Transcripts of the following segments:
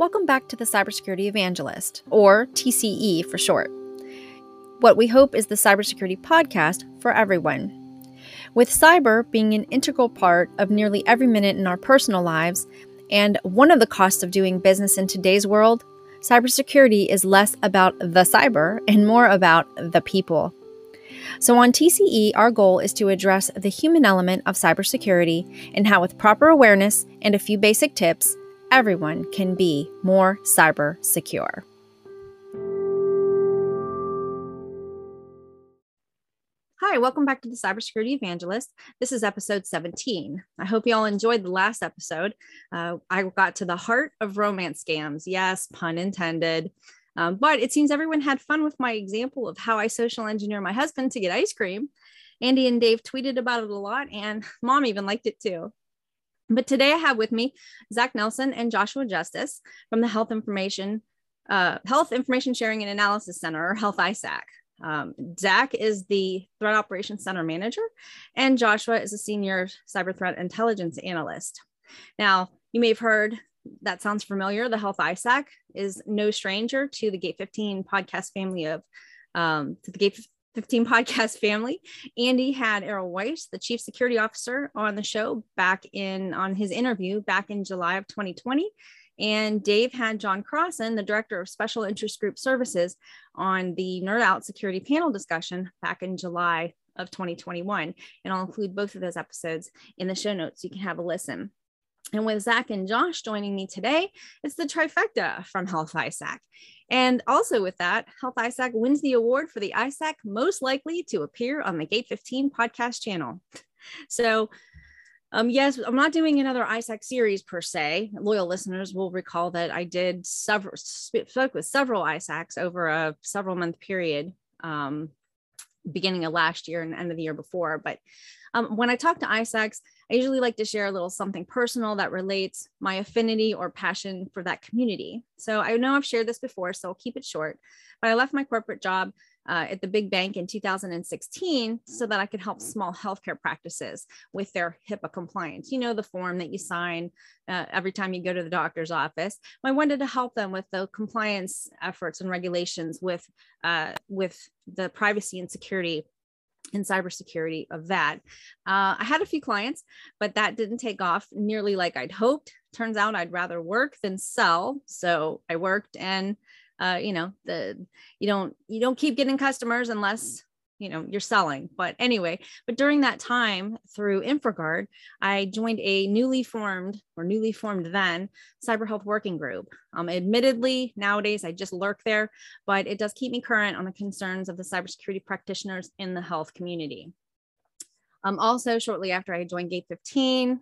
Welcome back to the Cybersecurity Evangelist, or TCE for short. What we hope is the cybersecurity podcast for everyone. With cyber being an integral part of nearly every minute in our personal lives, and one of the costs of doing business in today's world, cybersecurity is less about the cyber and more about the people. So, on TCE, our goal is to address the human element of cybersecurity and how, with proper awareness and a few basic tips, everyone can be more cyber secure. Hi, welcome back to the Cybersecurity Evangelist. This is episode 17. I hope you all enjoyed the last episode. Uh, I got to the heart of romance scams. Yes, pun intended. Um, but it seems everyone had fun with my example of how I social engineer my husband to get ice cream. Andy and Dave tweeted about it a lot, and mom even liked it too. But today I have with me Zach Nelson and Joshua Justice from the Health Information uh, Health Information Sharing and Analysis Center, or Health ISAC. Um, Zach is the Threat Operations Center Manager, and Joshua is a Senior Cyber Threat Intelligence Analyst. Now, you may have heard that sounds familiar. The Health ISAC is no stranger to the Gate 15 podcast family of um, to the Gate 15 podcast family. Andy had Errol Weiss, the chief security officer, on the show back in on his interview back in July of 2020. And Dave had John Crossan, the director of special interest group services, on the Nerd Out security panel discussion back in July of 2021. And I'll include both of those episodes in the show notes. So you can have a listen. And with Zach and Josh joining me today, it's the trifecta from Health ISAC. And also with that, Health ISAC wins the award for the ISAC most likely to appear on the Gate 15 podcast channel. So, um, yes, I'm not doing another ISAC series per se. Loyal listeners will recall that I did several spoke with several ISACs over a several month period, um, beginning of last year and end of the year before. But um, when I talk to ISACs, I usually like to share a little something personal that relates my affinity or passion for that community. So I know I've shared this before, so I'll keep it short. But I left my corporate job uh, at the big bank in 2016 so that I could help small healthcare practices with their HIPAA compliance. You know, the form that you sign uh, every time you go to the doctor's office. I wanted to help them with the compliance efforts and regulations with, uh, with the privacy and security and cybersecurity of that. Uh, I had a few clients, but that didn't take off nearly like I'd hoped. Turns out I'd rather work than sell. So I worked and uh, you know, the you don't you don't keep getting customers unless you know you're selling. But anyway but during that time through infragard i joined a newly formed or newly formed then cyber health working group. Um, admittedly nowadays i just lurk there but it does keep me current on the concerns of the cybersecurity practitioners in the health community. Um, also shortly after i joined gate 15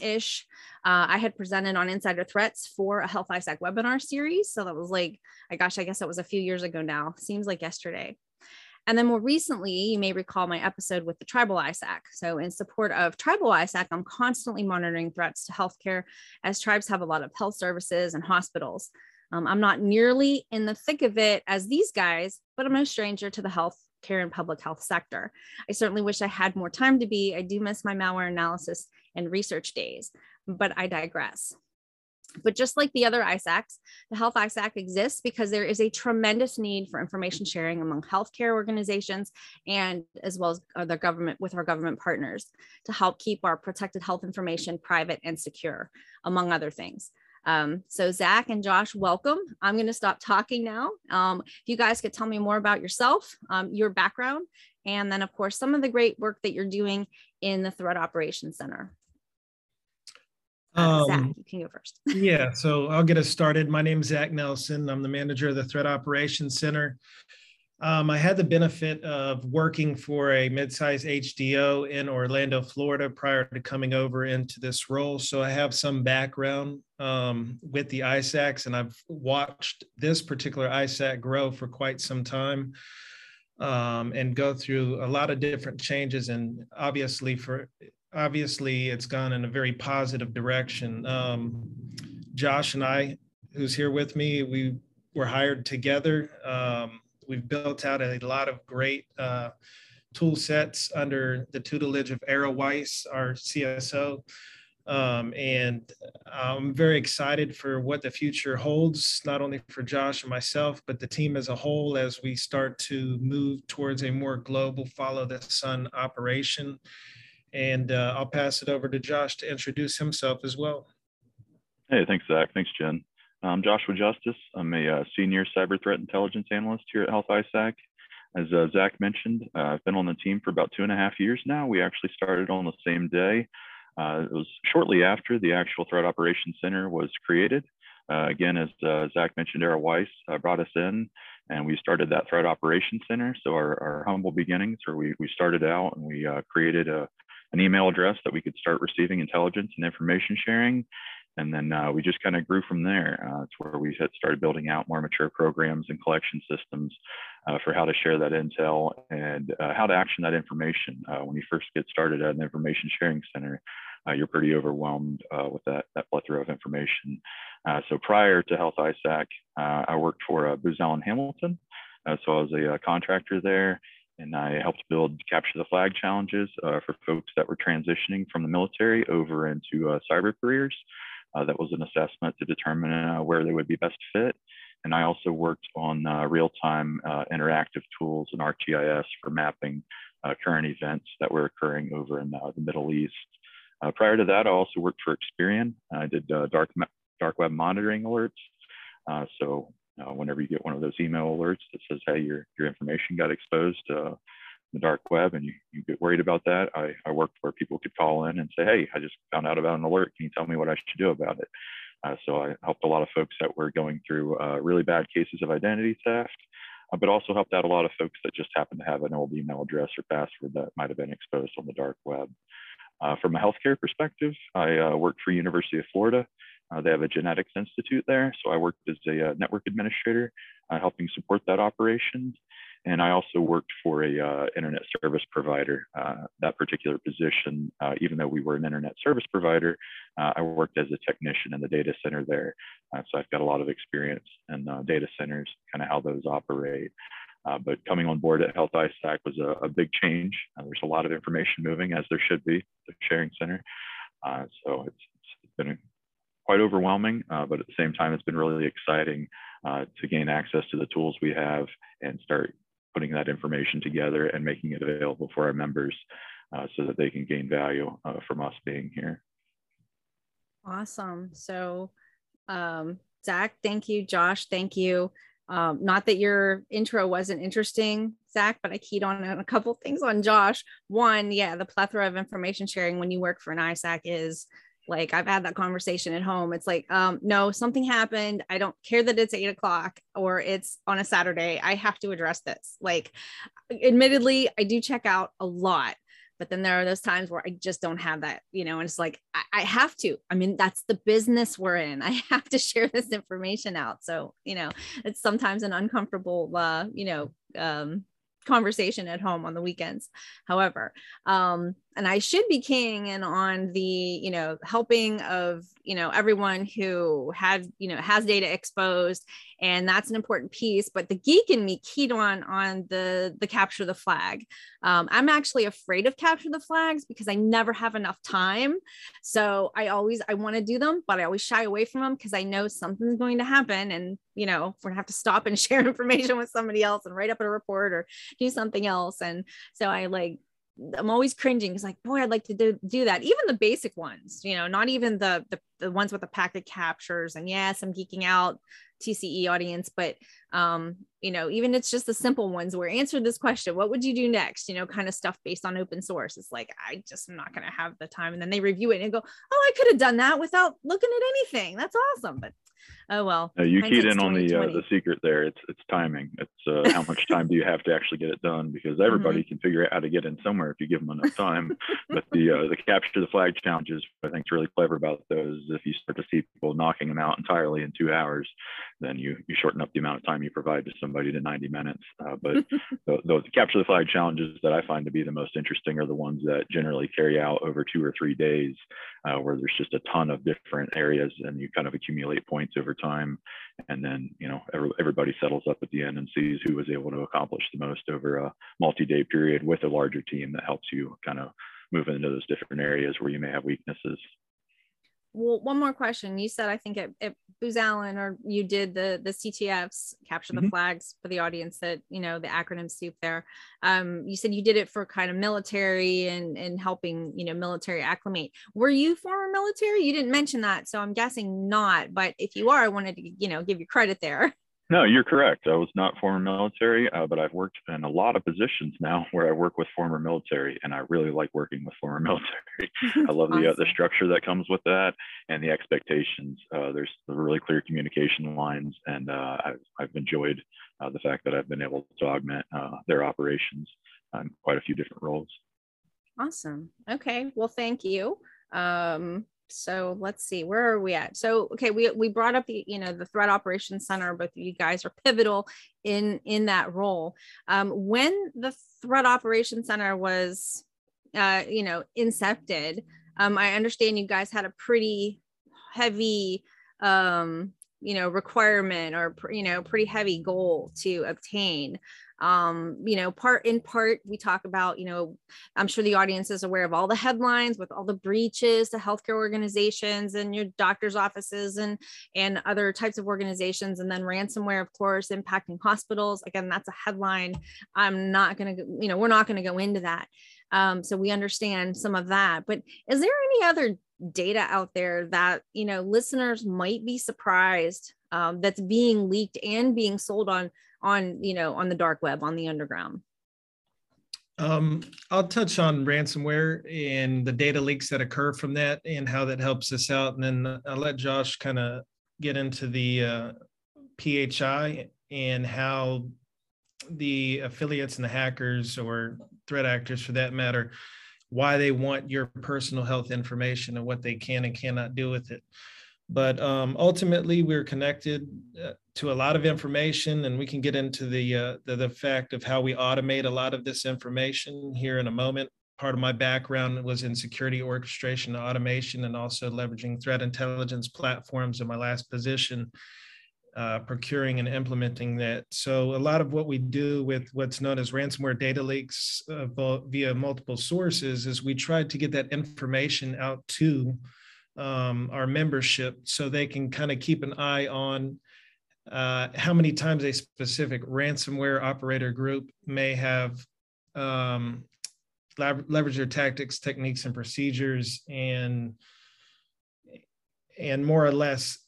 ish uh, i had presented on insider threats for a health isac webinar series. So that was like i gosh i guess that was a few years ago now. Seems like yesterday and then more recently, you may recall my episode with the Tribal ISAC. So, in support of Tribal ISAC, I'm constantly monitoring threats to healthcare as tribes have a lot of health services and hospitals. Um, I'm not nearly in the thick of it as these guys, but I'm no stranger to the health care and public health sector. I certainly wish I had more time to be. I do miss my malware analysis and research days, but I digress. But just like the other ISACs, the Health ISAC exists because there is a tremendous need for information sharing among healthcare organizations and as well as other government with our government partners to help keep our protected health information private and secure, among other things. Um, so Zach and Josh, welcome. I'm going to stop talking now. Um, if you guys could tell me more about yourself, um, your background, and then of course some of the great work that you're doing in the Threat Operations Center. Uh, Zach, um, you can go first. yeah, so I'll get us started. My name is Zach Nelson. I'm the manager of the Threat Operations Center. Um, I had the benefit of working for a mid-sized HDO in Orlando, Florida, prior to coming over into this role. So I have some background um, with the ISACs, and I've watched this particular ISAC grow for quite some time um, and go through a lot of different changes. And obviously, for obviously it's gone in a very positive direction. Um, Josh and I, who's here with me, we were hired together. Um, we've built out a lot of great uh, tool sets under the tutelage of Errol Weiss, our CSO. Um, and I'm very excited for what the future holds, not only for Josh and myself, but the team as a whole as we start to move towards a more global follow the sun operation. And uh, I'll pass it over to Josh to introduce himself as well. Hey, thanks, Zach. Thanks, Jen. I'm Joshua Justice. I'm a uh, senior cyber threat intelligence analyst here at Health ISAC. As uh, Zach mentioned, uh, I've been on the team for about two and a half years now. We actually started on the same day. Uh, it was shortly after the actual Threat Operations Center was created. Uh, again, as uh, Zach mentioned, Errol Weiss brought us in and we started that Threat Operations Center. So our, our humble beginnings, where we, we started out and we created a, an email address that we could start receiving intelligence and information sharing. And then uh, we just kind of grew from there. Uh, it's where we had started building out more mature programs and collection systems uh, for how to share that intel and uh, how to action that information. Uh, when you first get started at an information sharing center, uh, you're pretty overwhelmed with that, that plethora of information. so prior to Health ISAC, I worked for Booz Allen Hamilton. so I was a contractor there and I helped build Capture the Flag challenges uh, for folks that were transitioning from the military over into uh, cyber careers. Uh, that was an assessment to determine uh, where they would be best fit. And I also worked on uh, real-time uh, interactive tools and ArcGIS for mapping current events that were occurring over in the Middle East. prior to that, I also worked for Experian. I did dark, dark web monitoring alerts. so uh, whenever you get one of those email alerts that says, hey, your, your information got exposed to the dark web and you, you get worried about that, I, I worked where people could call in and say, hey, I just found out about an alert. Can you tell me what I should do about it? Uh, so I helped a lot of folks that were going through uh, really bad cases of identity theft, uh, but also helped out a lot of folks that just happened to have an old email address or password that might have been exposed on the dark web. Uh, from a healthcare perspective, I uh, worked for University of Florida uh, they have a genetics institute there. So I worked as a uh, network administrator, uh, helping support that operation. And I also worked for a uh, internet service provider. Uh, that particular position, uh, even though we were an internet service provider, I worked as a technician in the data center there. so I've got a lot of experience in data centers, kind of how those operate. but coming on board at Health ISAC was a, a big change. there's a lot of information moving, as there should be, the sharing center. so it's, it's been quite overwhelming, uh, but at the same time, it's been really exciting uh, to gain access to the tools we have and start putting that information together and making it available for our members uh, so that they can gain value uh, from us being here. Awesome. So, um, Zach, thank you. Josh, thank you. Um, not that your intro wasn't interesting, Zach, but I keyed on a couple things on Josh. One, yeah, the plethora of information sharing when you work for an ISAC is like I've had that conversation at home. It's like, um, no, something happened. I don't care that it's eight o'clock or it's on a Saturday. I have to address this. Like, admittedly, I do check out a lot, but then there are those times where I just don't have that, you know, and it's like, I, I have to. I mean, that's the business we're in. I have to share this information out. So, you know, it's sometimes an uncomfortable, uh, you know, um, conversation at home on the weekends. However, um, and I should be keying in on the, you know, helping of, you know, everyone who had, you know, has data exposed, and that's an important piece. But the geek in me keyed on on the the capture the flag. Um, I'm actually afraid of capture the flags because I never have enough time. So I always I want to do them, but I always shy away from them because I know something's going to happen, and you know we're gonna have to stop and share information with somebody else and write up a report or do something else. And so I like I'm always cringing because like, boy, I'd like to do, do that. Even the basic ones, you know, not even the, the the ones with the packet captures. And yes, I'm geeking out TCE audience, but um, you know, even it's just the simple ones where answer this question, what would you do next? You know, kind of stuff based on open source. It's like I just am not gonna have the time. And then they review it and go, Oh, I could have done that without looking at anything. That's awesome. But oh well. You keyed in on the uh, the secret there. It's it's timing. It's uh, how much time do you have to actually get it done? Because everybody mm-hmm. can figure out how to get in somewhere if you give them enough time. but the uh, the capture the flag challenges, I think, is really clever about those. If you start to see people knocking them out entirely in two hours, then you you shorten up the amount of time you provide to somebody to 90 minutes. Uh, but the, the capture the flag challenges that I find to be the most interesting are the ones that generally carry out over two or three days, uh, where there's just a ton of different areas and you kind of accumulate points over time. And then, you know, every, everybody settles up at the end and sees who was able to accomplish the most over a multi-day period with a larger team that helps you kind of move into those different areas where you may have weaknesses. Well, one more question. You said I think at, at Booz Allen or you did the the CTFs capture the mm-hmm. flags for the audience that you know the acronym soup there. Um, you said you did it for kind of military and and helping you know military acclimate. Were you former military? You didn't mention that, so I'm guessing not. But if you are, I wanted to you know give you credit there. No, you're correct. I was not former military, uh, but I've worked in a lot of positions now where I work with former military, and I really like working with former military. I love awesome. the uh, the structure that comes with that and the expectations. Uh, there's really clear communication lines, and uh, I've I've enjoyed uh, the fact that I've been able to augment uh, their operations in quite a few different roles. Awesome. Okay. Well, thank you. Um, so let's see where are we at? So okay we we brought up the you know the threat operations center but you guys are pivotal in in that role. Um, when the threat operations center was uh, you know incepted um, i understand you guys had a pretty heavy um, you know requirement or you know pretty heavy goal to obtain um you know part in part we talk about you know i'm sure the audience is aware of all the headlines with all the breaches to healthcare organizations and your doctors offices and and other types of organizations and then ransomware of course impacting hospitals. Again that's a headline. I'm not going to you know we're not going to go into that. Um, so we understand some of that. But is there any other data out there that you know listeners might be surprised um, that's being leaked and being sold on on you know on the dark web on the underground um, I'll touch on ransomware and the data leaks that occur from that and how that helps us out. And then I'll let Josh kind of get into the uh, PHI and how the affiliates and the hackers or threat actors for that matter, why they want your personal health information and what they can and cannot do with it. But um, ultimately, we're connected uh, to a lot of information, and we can get into the, uh, the, the fact of how we automate a lot of this information here in a moment. Part of my background was in security orchestration, automation, and also leveraging threat intelligence platforms in my last position. Uh, procuring and implementing that. So a lot of what we do with what's known as ransomware data leaks uh, via multiple sources is we try to get that information out to um, our membership so they can kind of keep an eye on uh, how many times a specific ransomware operator group may have um, leveraged their tactics, techniques, and procedures, and and more or less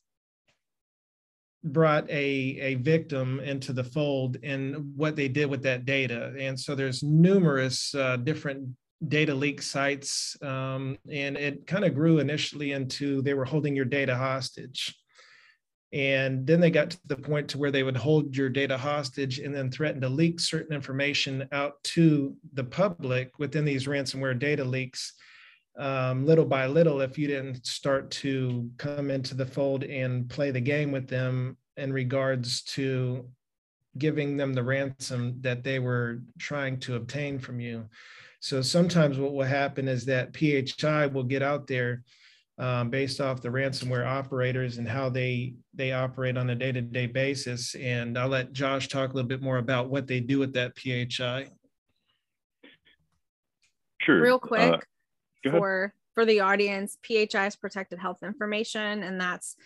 brought a, a victim into the fold and what they did with that data. And so there's numerous uh, different data leak sites. Um, and it kind of grew initially into they were holding your data hostage. And then they got to the point to where they would hold your data hostage and then threaten to leak certain information out to the public within these ransomware data leaks. Um, little by little, if you didn't start to come into the fold and play the game with them in regards to giving them the ransom that they were trying to obtain from you. So sometimes what will happen is that PHI will get out there um, based off the ransomware operators and how they they operate on a day-to-day basis. And I'll let Josh talk a little bit more about what they do with that PHI. Sure. Real uh, quick uh, for for the audience, PHI is protected health information, and that's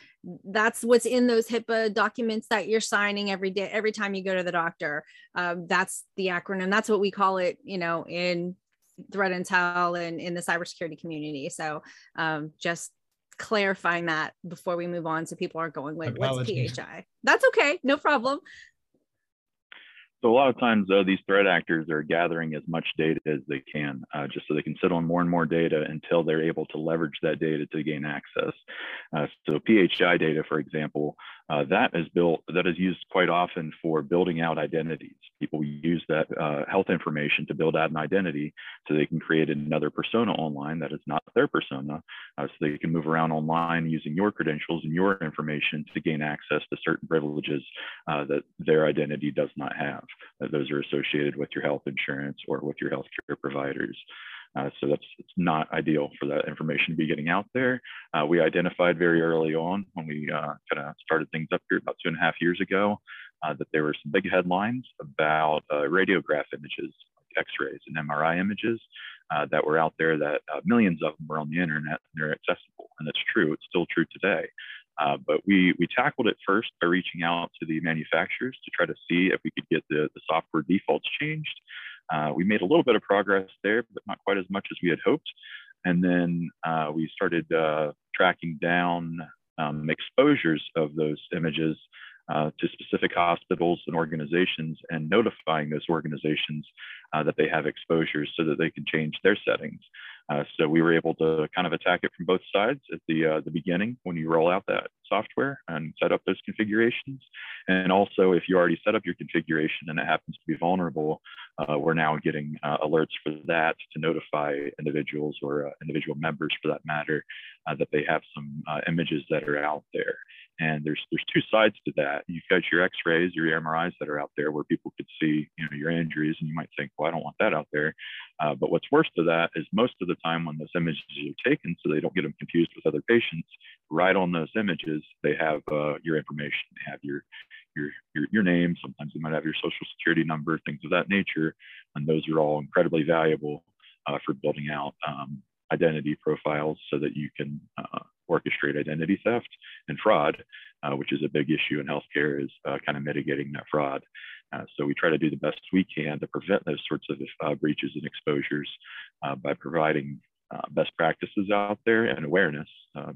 that's what's in those HIPAA documents that you're signing every day, every time you go to the doctor. Um, that's the acronym. That's what we call it, you know, in threat intel and in the cybersecurity community. So um, just clarifying that before we move on so people aren't going, wait, what's PHI? That's okay, no problem. So a lot of times uh, these threat actors are gathering as much data as they can, uh, just so they can sit on more and more data until they're able to leverage that data to gain access. Uh, so PHI data, for example, uh, that is built that is used quite often for building out identities. People use that uh, health information to build out an identity so they can create another persona online that is not their persona, uh, so they can move around online using your credentials and your information to gain access to certain privileges uh, that their identity does not have. those are associated with your health insurance or with your healthcare providers. Uh, so that's it's not ideal for that information to be getting out there. Uh, we identified very early on when we uh, kind of started things up here about two and a half years ago uh, that there were some big headlines about uh, radiograph images, like X-rays and MRI images uh, that were out there that millions of them were on the internet and they're accessible. and it's true. It's still true today. Uh, but we, we tackled it first by reaching out to the manufacturers to try to see if we could get the, the software defaults changed. Uh, we made a little bit of progress there, but not quite as much as we had hoped. And then uh, we started uh, tracking down um, exposures of those images uh, to specific hospitals and organizations and notifying those organizations uh, that they have exposures so that they can change their settings. Uh, so we were able to kind of attack it from both sides at the the beginning when you roll out that software and set up those configurations. And also, if you already set up your configuration and it happens to be vulnerable, uh, we're now getting uh, alerts for that to notify individuals or uh, individual members, for that matter, uh, that they have some images that are out there. And there's there's two sides to that. You've got your X-rays, your MRIs that are out there where people could see, you know, your injuries, and you might think, well, I don't want that out there. Uh, but what's worse to that is most of the time when those images are taken, so they don't get them confused with other patients, right on those images they have uh, your information, they have your your, your your name. Sometimes they might have your social security number, things of that nature, and those are all incredibly valuable uh, for building out um, identity profiles so that you can uh, orchestrate identity theft and fraud, uh, which is a big issue in healthcare, is uh, kind of mitigating that fraud. Uh, so we try to do the best we can to prevent those sorts of uh, breaches and exposures uh, by providing uh, best practices out there and awareness.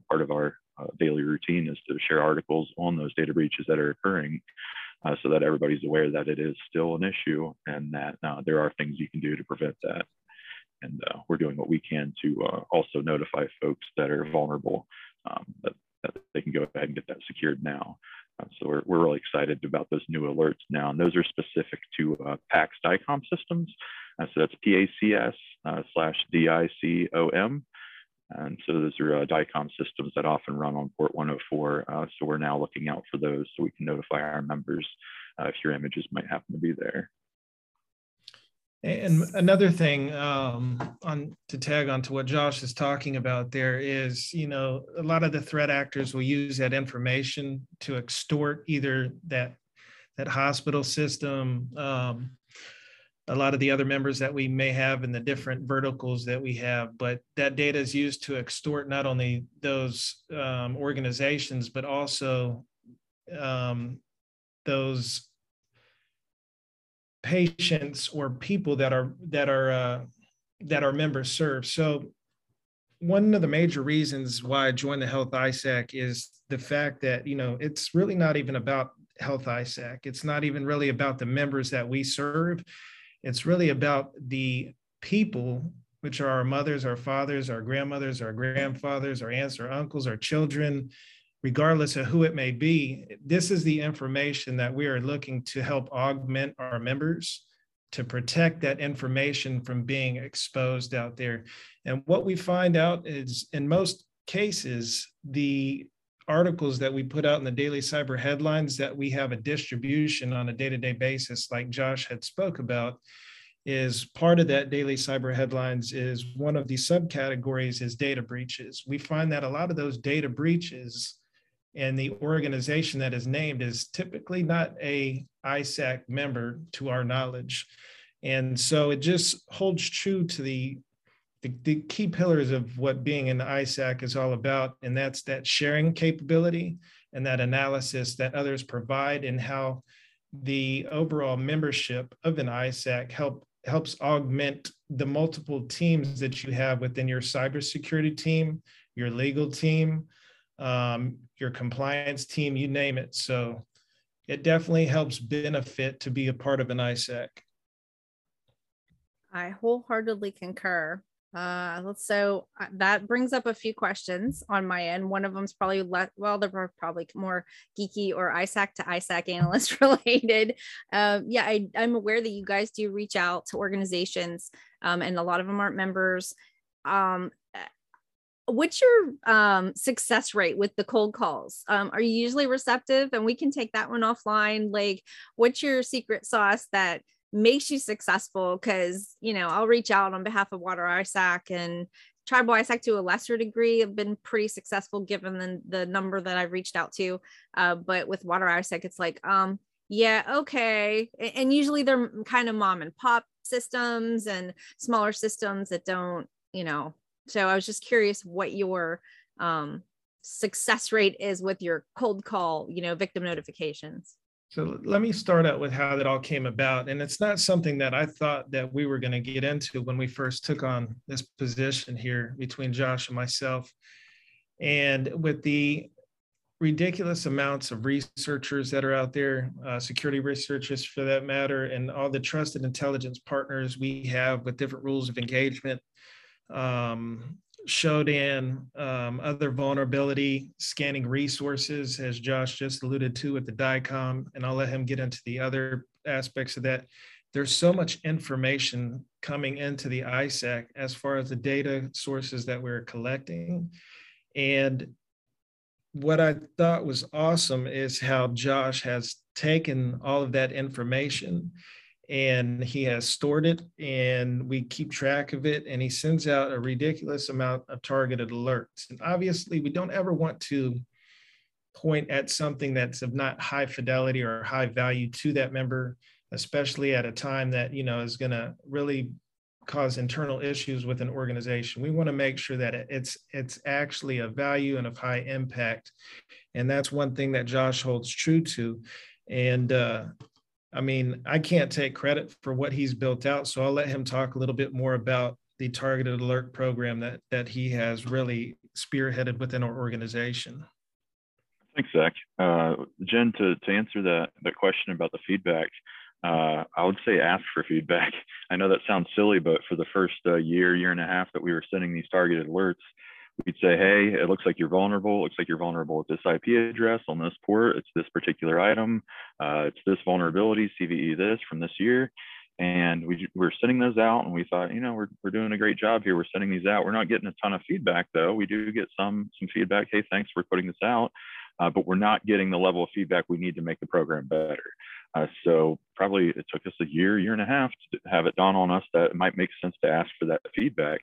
part of our daily routine is to share articles on those data breaches that are occurring so that everybody's aware that it is still an issue and that there are things you can do to prevent that and uh, we're doing what we can to uh, also notify folks that are vulnerable um, that, that, they can go ahead and get that secured now. Uh, so we're, we're really excited about those new alerts now, and those are specific to uh, PACS DICOM systems. Uh, so that's PACS uh, slash DICOM. And so those are uh, DICOM systems that often run on port 104. so we're now looking out for those so we can notify our members if your images might happen to be there. And another thing um, on to tag on to what Josh is talking about there is, you know, a lot of the threat actors will use that information to extort either that that hospital system, um, a lot of the other members that we may have in the different verticals that we have, but that data is used to extort not only those um, organizations but also um, those patients or people that are that are uh, that our members serve. So one of the major reasons why I joined the Health ISAC is the fact that you know it's really not even about Health ISAC. It's not even really about the members that we serve. It's really about the people, which are our mothers, our fathers, our grandmothers, our grandfathers, our aunts, our uncles, our children, regardless of who it may be, this is the information that we are looking to help augment our members to protect that information from being exposed out there. And what we find out is in most cases, the articles that we put out in the daily cyber headlines that we have a distribution on a day-to-day basis, like Josh had spoke about, is part of that daily cyber headlines is one of the subcategories is data breaches. We find that a lot of those data breaches and the organization that is named is typically not a ISAC member to our knowledge. And so it just holds true to the, the, the key pillars of what being an ISAC is all about. And that's that sharing capability and that analysis that others provide and how the overall membership of an ISAC help helps augment the multiple teams that you have within your cybersecurity team, your legal team, um, your compliance team, you name it. So it definitely helps benefit to be a part of an ISAC. I wholeheartedly concur. Uh, so uh, that brings up a few questions on my end. One of them is probably le- well, they're probably more geeky or ISAC to ISAC analyst related. Um, yeah, I, am aware that you guys do reach out to organizations, um, and a lot of them aren't members. Um, what's your um, success rate with the cold calls? Um, are you usually receptive? And we can take that one offline. Like, what's your secret sauce that makes you successful? Because, you know, I'll reach out on behalf of Water ISAC and Tribal ISAC to a lesser degree have been pretty successful given the, the number that I've reached out to. Uh, but with Water ISAC, it's like, um, yeah, okay. And usually they're kind of mom and pop systems and smaller systems that don't, you know, so I was just curious what your um, success rate is with your cold call, you know, victim notifications? So let me start out with how that all came about. And it's not something that I thought that we were going to get into when we first took on this position here between Josh and myself. And with the ridiculous amounts of researchers that are out there, uh, security researchers for that matter, and all the trusted intelligence partners we have with different rules of engagement, um, Shodan, um, other vulnerability scanning resources, as Josh just alluded to with the DICOM, and I'll let him get into the other aspects of that. There's so much information coming into the ISAC as far as the data sources that we're collecting. And what I thought was awesome is how Josh has taken all of that information and he has stored it and we keep track of it and he sends out a ridiculous amount of targeted alerts. And obviously we don't ever want to point at something that's of not high fidelity or high value to that member especially at a time that you know is going to really cause internal issues with an organization. We want to make sure that it's it's actually a value and of high impact. And that's one thing that josh holds true to. And uh, I mean, I can't take credit for what he's built out, so I'll let him talk a little bit more about the targeted alert program that that he has really spearheaded within our organization. Thanks, Zach. Uh, Jen, to, to answer that, that question about the feedback, uh, I would say ask for feedback. I know that sounds silly, but for the first uh, year, year and a half that we were sending these targeted alerts, we'd say, hey, it looks like you're vulnerable. It looks like you're vulnerable with this IP address on this port. It's this particular item. Uh, it's this vulnerability, CVE this from this year. And we were sending those out and we thought, you know, we're, we're doing a great job here. We're sending these out. We're not getting a ton of feedback though. We do get some, some feedback. Hey, thanks for putting this out. Uh, but we're not getting the level of feedback we need to make the program better. Uh, so probably it took us a year, year and a half to have it dawn on us that it might make sense to ask for that feedback.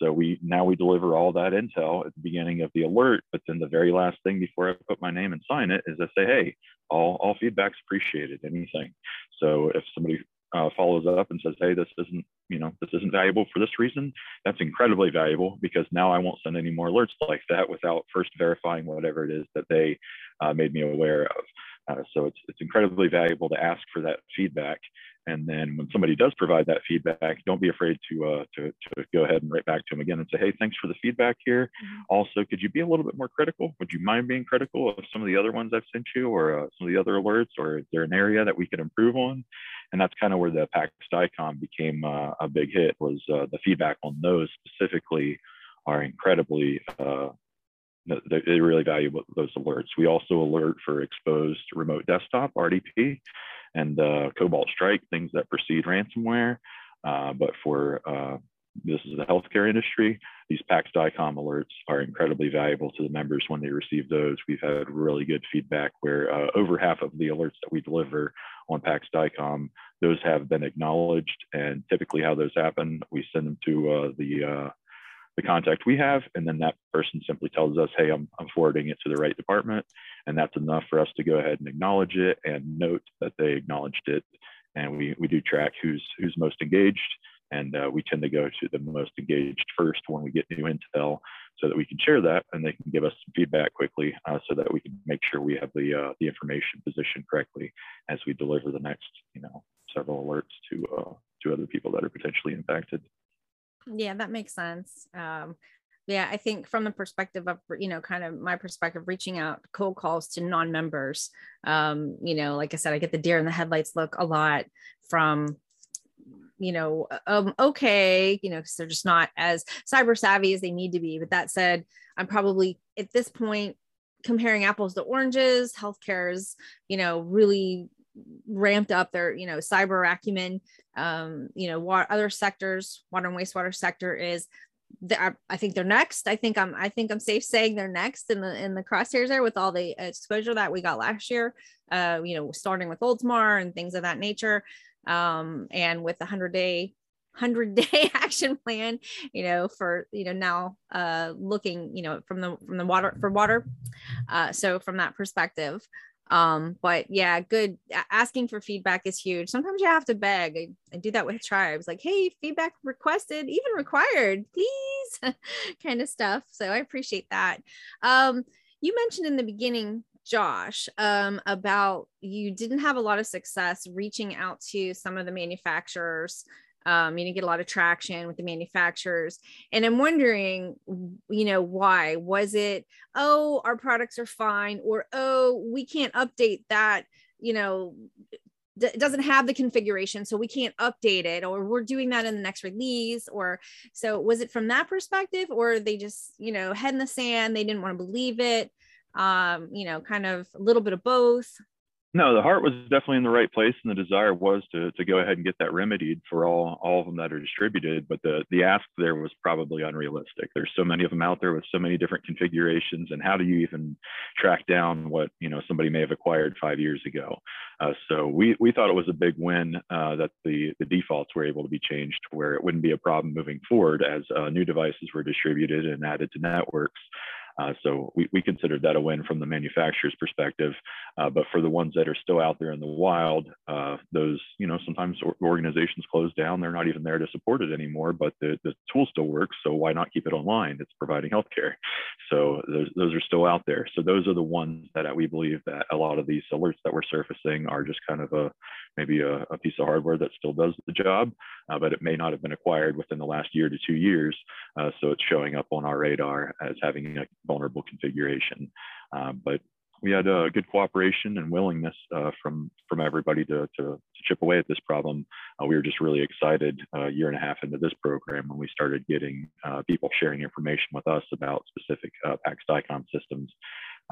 So we now we deliver all that intel at the beginning of the alert, but then the very last thing before I put my name and sign it is I say, hey, all all feedback's appreciated. Anything. So if somebody uh, follows up and says, hey, this isn't you know this isn't valuable for this reason, that's incredibly valuable because now I won't send any more alerts like that without first verifying whatever it is that they uh, made me aware of. Uh, so it's it's incredibly valuable to ask for that feedback and then when somebody does provide that feedback, don't be afraid to, uh, to, to go ahead and write back to them again and say, hey, thanks for the feedback here. Mm-hmm. Also, could you be a little bit more critical? Would you mind being critical of some of the other ones I've sent you or uh, some of the other alerts? Or is there an area that we could improve on? And that's kind of where the PACS DICOM became uh, a big hit was uh, the feedback on those specifically are incredibly uh, they really value those alerts. We also alert for exposed remote desktop RDP and uh, Cobalt Strike, things that precede ransomware. Uh, but for uh, this is the healthcare industry, these PACS DICOM alerts are incredibly valuable to the members when they receive those. We've had really good feedback where uh, over half of the alerts that we deliver on PACS DICOM, those have been acknowledged. And typically how those happen, we send them to uh, the uh, the contact we have, and then that person simply tells us, hey, I'm, I'm forwarding it to the right department. And that's enough for us to go ahead and acknowledge it and note that they acknowledged it. And we, we do track who's, who's most engaged. And uh, we tend to go to the most engaged first when we get new intel so that we can share that and they can give us some feedback quickly uh, so that we can make sure we have the, uh, the information positioned correctly as we deliver the next, you know, several alerts to, uh, to other people that are potentially impacted. Yeah, that makes sense. Um, yeah, I think from the perspective of, you know, kind of my perspective, reaching out cold calls to non members, um, you know, like I said, I get the deer in the headlights look a lot from you know, um, okay, you know, because they're just not as cyber savvy as they need to be. But that said, I'm probably at this point comparing apples to oranges. Healthcare is, you know, really ramped up their you know cyber acumen um you know what other sectors water and wastewater sector is the I think they're next. I think I'm. I think I'm safe saying they're next in the in the crosshairs there with all the exposure that we got last year. Uh, you know, starting with Oldsmar and things of that nature, um, and with the hundred day hundred day action plan. You know, for you know now uh, looking you know from the from the water for water. Uh, so from that perspective, um but yeah good asking for feedback is huge. Sometimes you have to beg. I, I do that with tribes like hey feedback requested even required please kind of stuff. So i appreciate that. Um you mentioned in the beginning josh um about you didn't have a lot of success reaching out to some of the manufacturers um, you didn't get a lot of traction with the manufacturers. And I'm wondering, you know, why? Was it, oh, our products are fine, or oh, we can't update that, you know, it doesn't have the configuration so we can't update it or we're doing that in the next release or so was it from that perspective or they just you know head in the sand they didn't want to believe it um you know kind of a little bit of both no, the heart was definitely in the right place, and the desire was to to go ahead and get that remedied for all all of them that are distributed. But the the ask there was probably unrealistic. There's so many of them out there with so many different configurations, and how do you even track down what you know somebody may have acquired five years ago? Uh, so we we thought it was a big win uh, that the the defaults were able to be changed where it wouldn't be a problem moving forward as uh, new devices were distributed and added to networks. Uh, so we, we considered that a win from the manufacturer's perspective. Uh, but for the ones that are still out there in the wild, uh, those, you know, sometimes organizations close down. They're not even there to support it anymore, but the, the tool still works. So why not keep it online? It's providing healthcare. So those, those are still out there. So those are the ones that we believe that a lot of these alerts that we're surfacing are just kind of a maybe a, a piece of hardware that still does the job, uh, but it may not have been acquired within the last year to two years. Uh, so it's showing up on our radar as having a vulnerable configuration. Uh, but we had a good cooperation and willingness uh, from from everybody to, to, to, chip away at this problem. Uh, we were just really excited a year and a half into this program when we started getting uh, people sharing information with us about specific uh, PACS DICOM systems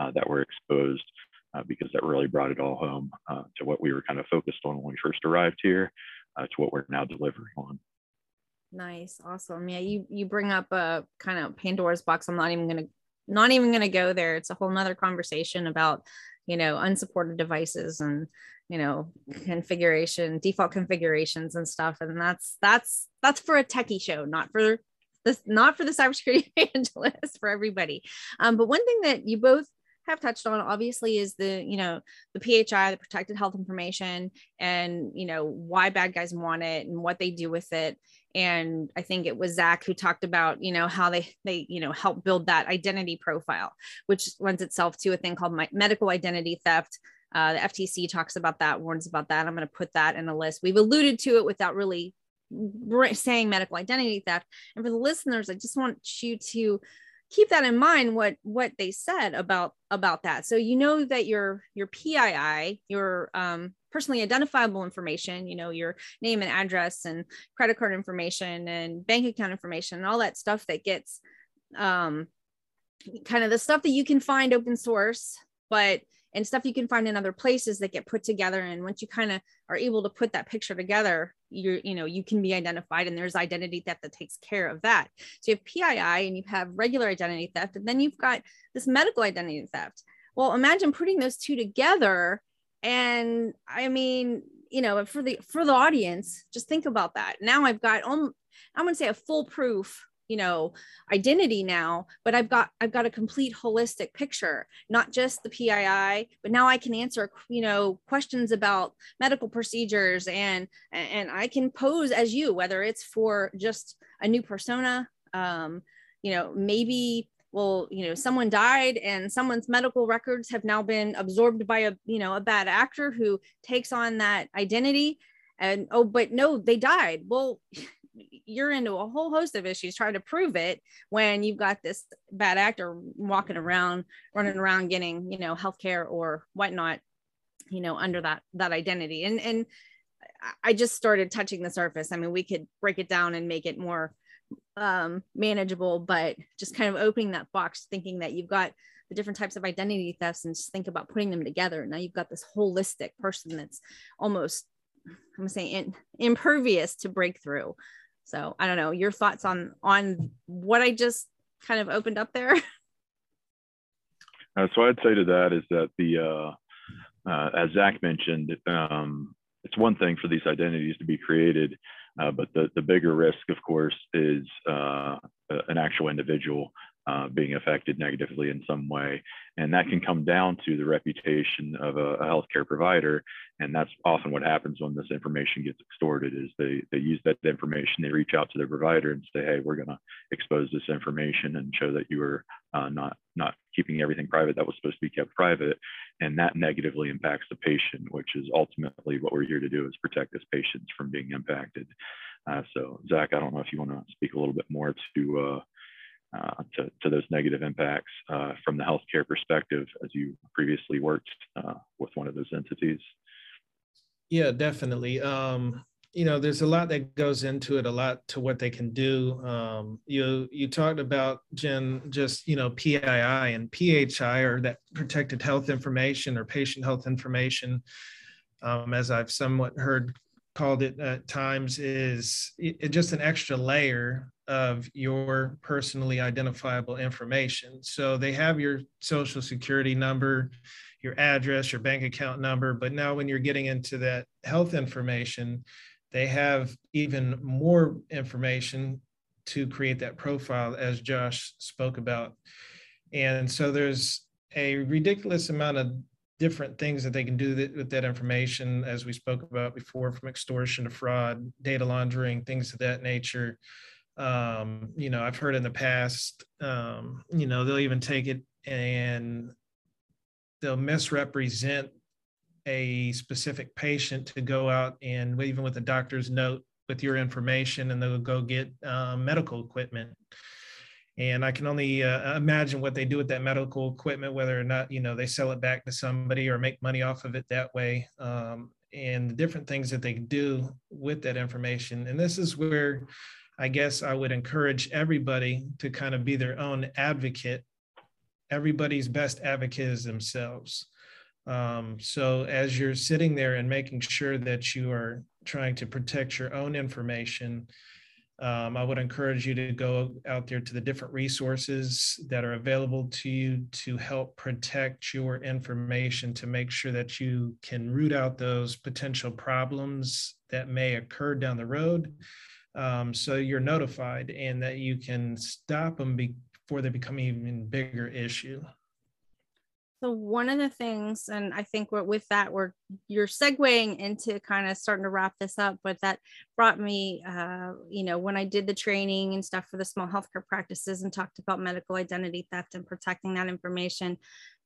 uh, that were exposed uh, because that really brought it all home to what we were kind of focused on when we first arrived here to what we're now delivering on. Nice, awesome. Yeah, you you bring up a kind of Pandora's box. I'm not even gonna not even gonna go there. It's a whole nother conversation about you know unsupported devices and you know configuration default configurations and stuff and that's that's that's for a techie show not for this not for the cybersecurity evangelist for everybody um, but one thing that you both have touched on obviously is the you know the phi the protected health information and you know why bad guys want it and what they do with it. And i think it was zach who talked about you know how they they you know help build that identity profile which lends itself to a thing called medical identity theft. Uh, the ftc talks about that warns about that. I'm going to put that in a list. We've alluded to it without really saying medical identity theft. And for the listeners i just want you to keep that in mind what what they said about about that. So you know that your your pii your um, personally identifiable information you know your name and address and credit card information and bank account information and all that stuff that gets um, kind of the stuff that you can find open source but and stuff you can find in other places that get put together and once you kind of are able to put that picture together you're you know you can be identified and there's identity theft that takes care of that. So you have pii and you have regular identity theft and then you've got this medical identity theft. Well imagine putting those two together and i mean you know for the for the audience just think about that. Now i've got um, i'm going to say a foolproof you know identity now but i've got i've got a complete holistic picture not just the pii but now i can answer you know questions about medical procedures and and i can pose as you whether it's for just a new persona um you know maybe well you know someone died and someone's medical records have now been absorbed by a you know a bad actor who takes on that identity and oh but no they died. Well you're into a whole host of issues trying to prove it when you've got this bad actor walking around running around getting you know healthcare or whatnot you know under that that identity. And and i just started touching the surface. I mean we could break it down and make it more um manageable but just kind of opening that box thinking that you've got the different types of identity thefts and just think about putting them together. Now you've got this holistic person that's almost i'm gonna say impervious to breakthrough so I don't know your thoughts on on what I just kind of opened up there. Uh, so I'd say to that is that the uh, uh, as Zach mentioned, um, it's one thing for these identities to be created, uh, but the the bigger risk, of course, is uh, an actual individual uh, being affected negatively in some way. And that can come down to the reputation of a, a, healthcare provider. And that's often what happens when this information gets extorted is they, they use that information, they reach out to their provider and say, hey, we're to expose this information and show that you are uh, not, not keeping everything private that was supposed to be kept private. And that negatively impacts the patient, which is ultimately what we're here to do is protect this patients from being impacted. Uh, so Zach, I don't know if you want to speak a little bit more to uh, to, to those negative impacts uh, from the healthcare perspective as you previously worked uh, with one of those entities? Yeah, definitely. Um, you know, there's a lot that goes into it, a lot to what they can do. Um, you you talked about Jen, just you know, PII and PHI or that protected health information or patient health information, um, as I've somewhat heard called it at times, is it, just an extra layer of your personally identifiable information. So they have your social security number, your address, your bank account number, but now when you're getting into that health information, they have even more information to create that profile as Josh spoke about. And so there's a ridiculous amount of different things that they can do that, with that information, as we spoke about before, from extortion to fraud, data laundering, things of that nature um, you know i've heard in the past um, you know they'll even take it and they'll misrepresent a specific patient to go out and even with a doctor's note with your information and they'll go get um, medical equipment. And i can only uh, imagine what they do with that medical equipment whether or not you know they sell it back to somebody or make money off of it that way. Um, and the different things that they do with that information. And this is where I guess I would encourage everybody to kind of be their own advocate. Everybody's best advocate is themselves. Um, so as you're sitting there and making sure that you are trying to protect your own information, um, I would encourage you to go out there to the different resources that are available to you to help protect your information to make sure that you can root out those potential problems that may occur down the road um, so you're notified and that you can stop them before they become even bigger issue. So one of the things and i think with that we're you're segueing into kind of starting to wrap this up but that brought me uh, you know when i did the training and stuff for the small healthcare practices and talked about medical identity theft and protecting that information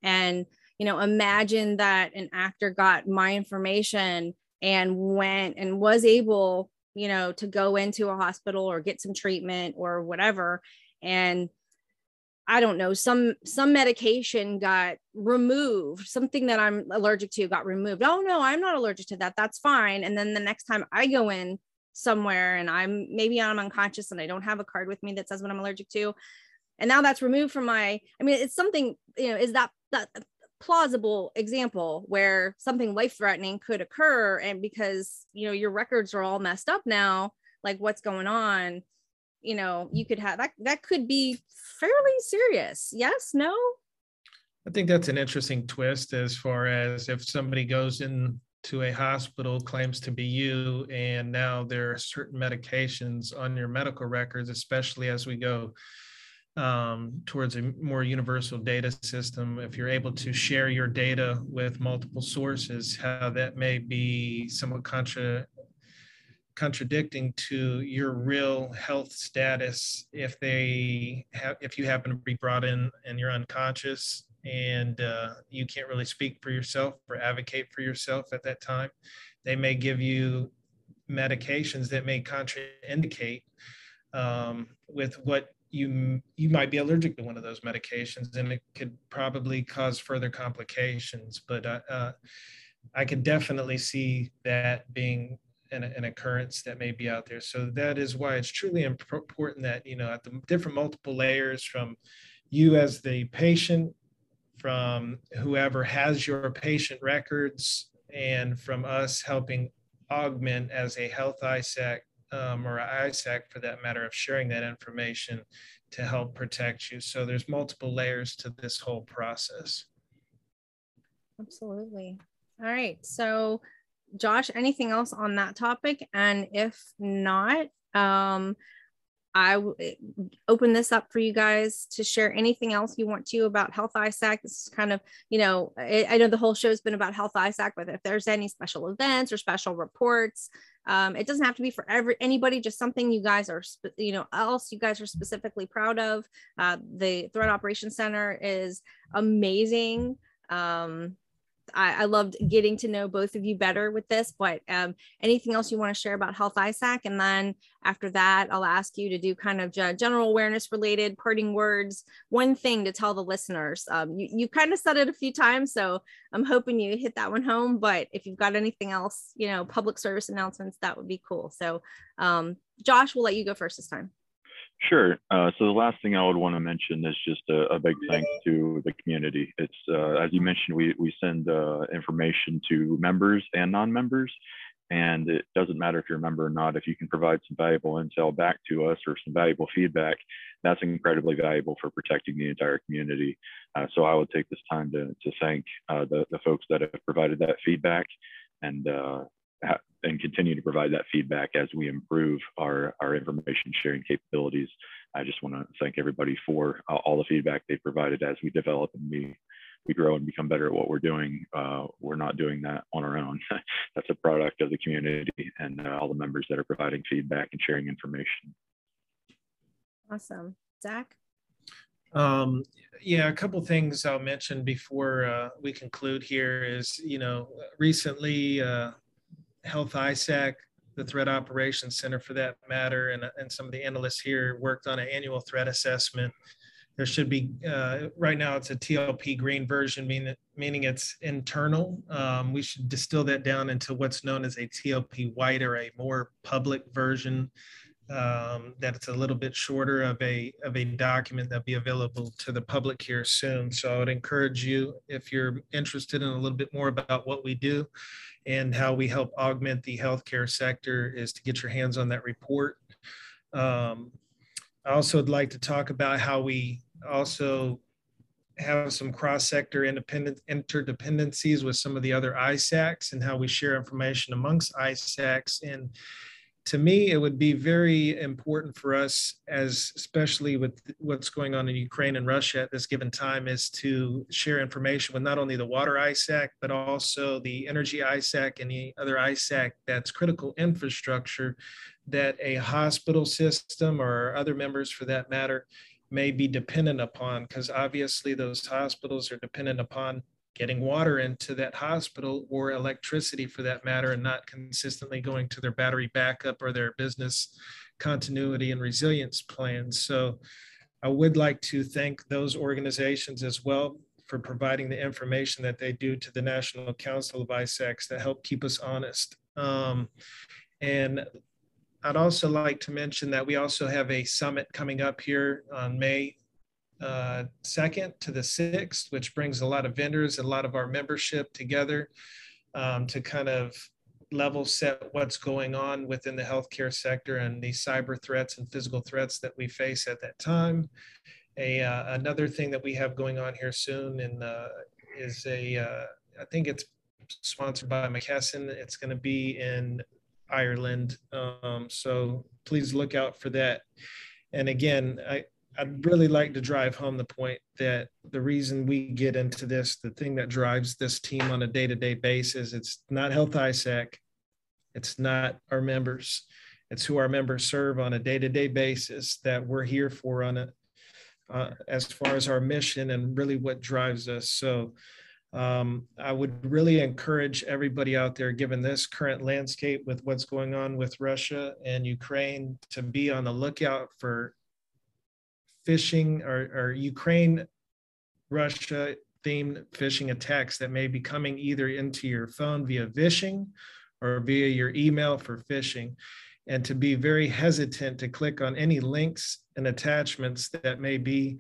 and you know imagine that an actor got my information and went and was able you know, to go into a hospital or get some treatment or whatever. And I don't know, some some medication got removed, something that I'm allergic to got removed. Oh no, I'm not allergic to that. That's fine. And then the next time I go in somewhere and I'm maybe I'm unconscious and I don't have a card with me that says what I'm allergic to. And now that's removed from my, I mean, it's something, you know, is that that plausible example where something life threatening could occur and because you know your records are all messed up now like what's going on? You know you could have that that could be fairly serious. Yes? No? I think that's an interesting twist as far as if somebody goes in to a hospital claims to be you and now there are certain medications on your medical records especially as we go um, towards a more universal data system, if you're able to share your data with multiple sources, how that may be somewhat contra contradicting to your real health status if they have if you happen to be brought in and you're unconscious and uh, you can't really speak for yourself or advocate for yourself at that time they may give you medications that may contraindicate um, with what you you might be allergic to one of those medications and it could probably cause further complications but uh, uh, i could definitely see that being an, an, occurrence that may be out there. So that is why it's truly important that you know at the different multiple layers from you as the patient from whoever has your patient records and from us helping augment as a health ISAC um, or ISAC for that matter of sharing that information to help protect you. So there's multiple layers to this whole process. Absolutely. All right. So Josh, anything else on that topic? And if not, um, I open this up for you guys to share anything else you want to about Health ISAC. This is kind of, you know, I, I know the whole show has been about Health ISAC, but if there's any special events or special reports, um, it doesn't have to be for every anybody, just something you guys are, you know, else you guys are specifically proud of. Uh, the Threat Operations Center is amazing. Um, I, I, loved getting to know both of you better with this, but um, anything else you want to share about Health ISAC? And then after that, I'll ask you to do kind of general awareness related parting words, one thing to tell the listeners. Um, you, you kind of said it a few times, so I'm hoping you hit that one home. But if you've got anything else, you know, public service announcements, that would be cool. So um, Josh, we'll let you go first this time. Sure. Uh, so the last thing I would want to mention is just a, a big thanks to the community. It's uh, as you mentioned, we we send uh, information to members and non-members, and it doesn't matter if you're a member or not. If you can provide some valuable intel back to us or some valuable feedback, that's incredibly valuable for protecting the entire community. Uh, so I would take this time to to thank uh, the the folks that have provided that feedback, and uh, and continue to provide that feedback as we improve our, our information sharing capabilities. I just want to thank everybody for uh, all the feedback they provided as we develop and we, we grow and become better at what we're doing. Uh, we're not doing that on our own. That's a product of the community and uh, all the members that are providing feedback and sharing information. Awesome. Zach? Um, yeah, a couple things I'll mention before uh, we conclude here is, you know, recently uh, Health ISAC, the Threat Operations Center for that matter, and, and some of the analysts here worked on an annual threat assessment. There should be, uh, right now it's a TLP green version, meaning, meaning it's internal. Um, we should distill that down into what's known as a TLP white or a more public version um, that it's a little bit shorter of a of a document that'll be available to the public here soon. So I would encourage you, if you're interested in a little bit more about what we do and how we help augment the healthcare sector, is to get your hands on that report. Um, I also would like to talk about how we also have some cross-sector independent interdependencies with some of the other ISACs and how we share information amongst ISACs and to me, it would be very important for us, as especially with what's going on in Ukraine and Russia at this given time, is to share information with not only the water ISAC, but also the energy ISAC and the other ISAC that's critical infrastructure that a hospital system or other members for that matter may be dependent upon, because obviously those hospitals are dependent upon getting water into that hospital or electricity for that matter and not consistently going to their battery backup or their business continuity and resilience plans. So I would like to thank those organizations as well for providing the information that they do to the National Council of ISACs that help keep us honest. Um, and I'd also like to mention that we also have a summit coming up here on May uh, second to the sixth, which brings a lot of vendors a lot of our membership together um, to kind of level set what's going on within the healthcare sector and the cyber threats and physical threats that we face at that time. A, uh, another thing that we have going on here soon and uh, is a uh, I think it's sponsored by McKesson. It's going to be in Ireland. Um, so please look out for that. And again, I, I'd really like to drive home the point that the reason we get into this, the thing that drives this team on a day to day basis, it's not Health ISAC, it's not our members, it's who our members serve on a day to day basis that we're here for on it, uh, as far as our mission and really what drives us. So, um, I would really encourage everybody out there, given this current landscape with what's going on with Russia and Ukraine, to be on the lookout for phishing or, or Ukraine, Russia themed phishing attacks that may be coming either into your phone via phishing or via your email for phishing. And to be very hesitant to click on any links and attachments that may be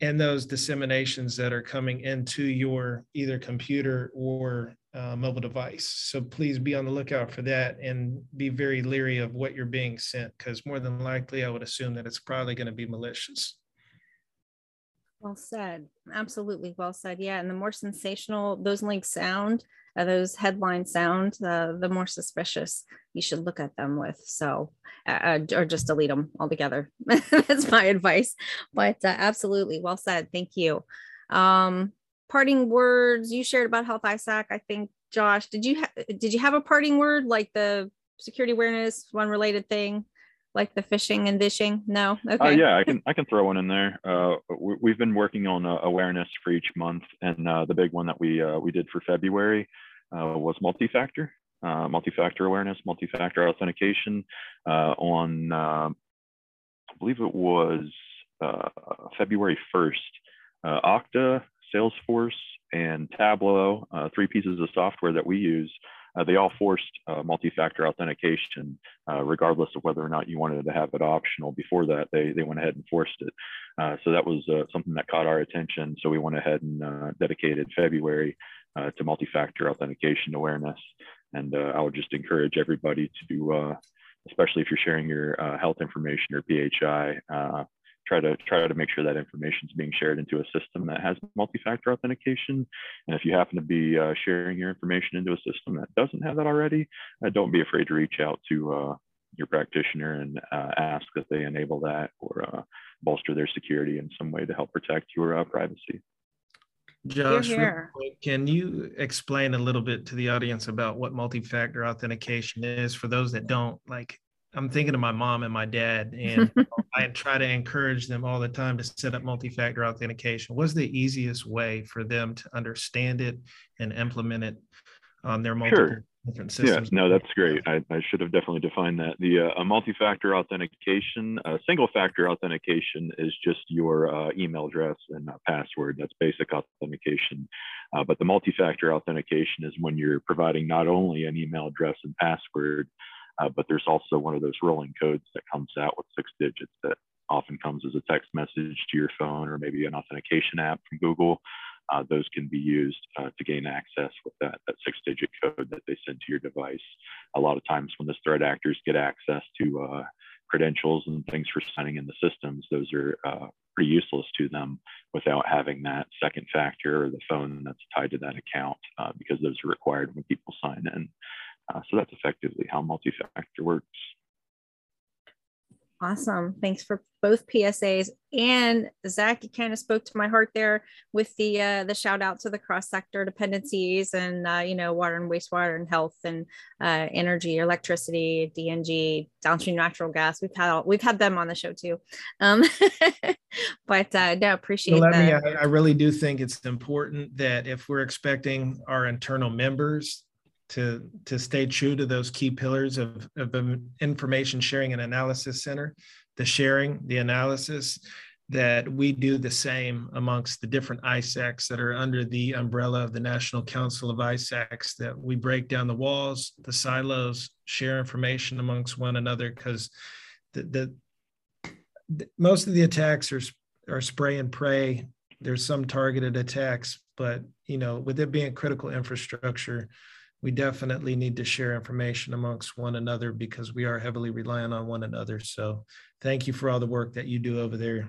in those disseminations that are coming into your either computer or uh, mobile device. So please be on the lookout for that and be very leery of what you're being sent because more than likely, I would assume that it's probably going to be malicious. Well said. Absolutely well said. Yeah. And the more sensational those links sound, uh, those headlines sound, uh, the more suspicious you should look at them with. So, uh, uh or just delete them altogether. That's my advice. But uh, absolutely well said. Thank you. Um, parting words you shared about Health ISAC. I think, Josh, did you ha- did you have a parting word like the security awareness one related thing? like the fishing and dishing? No. Uh, okay. Uh, yeah, I can I can throw one in there. Uh, we, have been working on uh, awareness for each month, and uh, the big one that we uh, we did for February was multi-factor, multi-factor awareness, multi-factor authentication. on I believe it was February first. Okta, Salesforce, and Tableau, three pieces of software that we use uh, they all forced uh, multi-factor authentication, uh, regardless of whether or not you wanted to have it optional. Before that, they, they went ahead and forced it. Uh, so that was uh, something that caught our attention. So we went ahead and uh, dedicated February to multi-factor authentication awareness. And I would just encourage everybody to especially if you're sharing your health information or PHI, try to try to make sure that information is being shared into a system that has multi-factor authentication. And if you happen to be uh, sharing your information into a system that doesn't have that already, uh, don't be afraid to reach out to uh, your practitioner and uh, ask that they enable that or uh, bolster their security in some way to help protect your uh, privacy. Josh, can you explain a little bit to the audience about what multi-factor authentication is for those that don't like I'm thinking of my mom and my dad, and I try to encourage them all the time to set up multi-factor authentication. What's the easiest way for them to understand it and implement it on their multiple sure. different systems? Yeah, no, that's great. I, I should have definitely defined that. The uh, multi-factor authentication, uh, single-factor authentication is just your uh, email address and password. That's basic authentication. Uh, but the multi-factor authentication is when you're providing not only an email address and password, uh, but there's also one of those rolling codes that comes out with six digits that often comes as a text message to your phone or maybe an authentication app from Google. Uh, those can be used uh, to gain access with that, that six digit code that they send to your device. A lot of times when the threat actors get access to uh, credentials and things for signing in the systems, those are uh, pretty useless to them without having that second factor or the phone that's tied to that account uh, because those are required when people sign in. Uh, so that's effectively how multi-factor works. Awesome. Thanks for both PSAs and Zach. You kind of spoke to my heart there with the uh, the shout out to the cross sector dependencies and uh, you know water and wastewater and health and uh, energy, electricity, DNG, downstream natural gas. We've had all, we've had them on the show too. Um, but uh, no, appreciate well, that. Me, I, I really do think it's important that if we're expecting our internal members to to stay true to those key pillars of, of information sharing and analysis center the sharing the analysis that we do the same amongst the different ISACs that are under the umbrella of the National Council of ISACs, that we break down the walls, the silos, share information amongst one another, because the, the, the, most of the attacks are, are spray and pray. There's some targeted attacks, but you know, with it being critical infrastructure, we definitely need to share information amongst one another because we are heavily reliant on one another. So thank you for all the work that you do over there.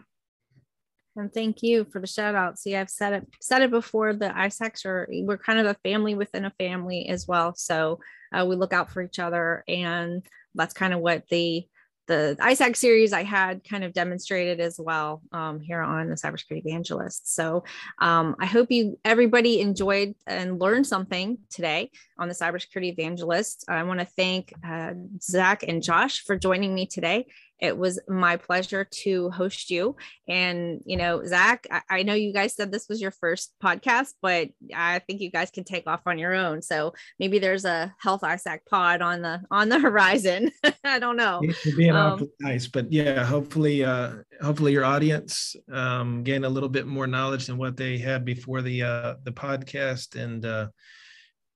And thank you for the shout out. See, I've said it said it before. The ISACs are we're kind of a family within a family as well. So uh, we look out for each other, and that's kind of what the the ISAC series I had kind of demonstrated as well um, here on the Cybersecurity Evangelist. So um, I hope you everybody enjoyed and learned something today on the Cybersecurity Evangelist. I want to thank uh, Zach and Josh for joining me today it was my pleasure to host you. And, you know, Zach, I, I, know you guys said this was your first podcast, but I think you guys can take off on your own. So maybe there's a health ISAC pod on the on the horizon. I don't know. It'd be um, nice, but yeah, hopefully, uh, hopefully your audience um, gain a little bit more knowledge than what they had before the uh, the podcast and. Uh,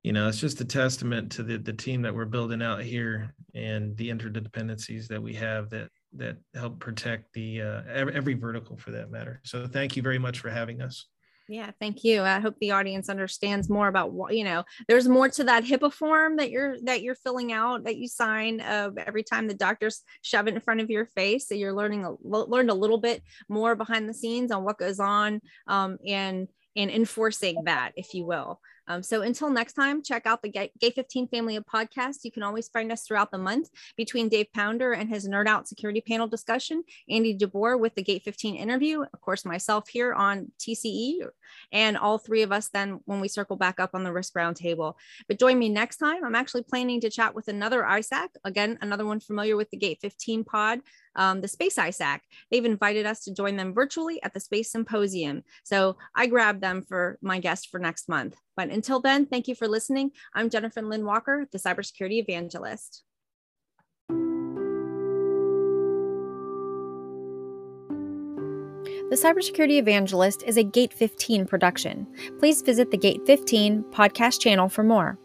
you know, it's just a testament to the, the team that we're building out here and the interdependencies that we have that that help protect the uh, every, every vertical for that matter. So thank you very much for having us. Yeah, thank you. I hope the audience understands more about what you know. There's more to that HIPAA form that you're that you're filling out that you sign uh, every time the doctors shove it in front of your face. So you're learning a learned a little bit more behind the scenes on what goes on um, and and enforcing that, if you will. Um, so until next time, check out the Gate 15 family of podcasts. You can always find us throughout the month between Dave Pounder and his Nerd Out Security Panel discussion, Andy Jabbour with the Gate 15 interview, of course, myself here on TCE, and all three of us then when we circle back up on the Risk Roundtable. But join me next time. I'm actually planning to chat with another ISAC, again, another one familiar with the Gate 15 pod, um, the Space ISAC. They've invited us to join them virtually at the Space Symposium. So I grabbed them for my guest for next month. But until then, thank you for listening. I'm Jennifer Lynn Walker, the Cybersecurity Evangelist. The Cybersecurity Evangelist is a Gate 15 production. Please visit the Gate 15 podcast channel for more.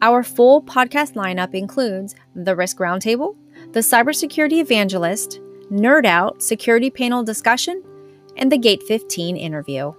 Our full podcast lineup includes the Risk Roundtable, the Cybersecurity Evangelist, Nerd Out Security Panel Discussion, and the Gate 15 interview.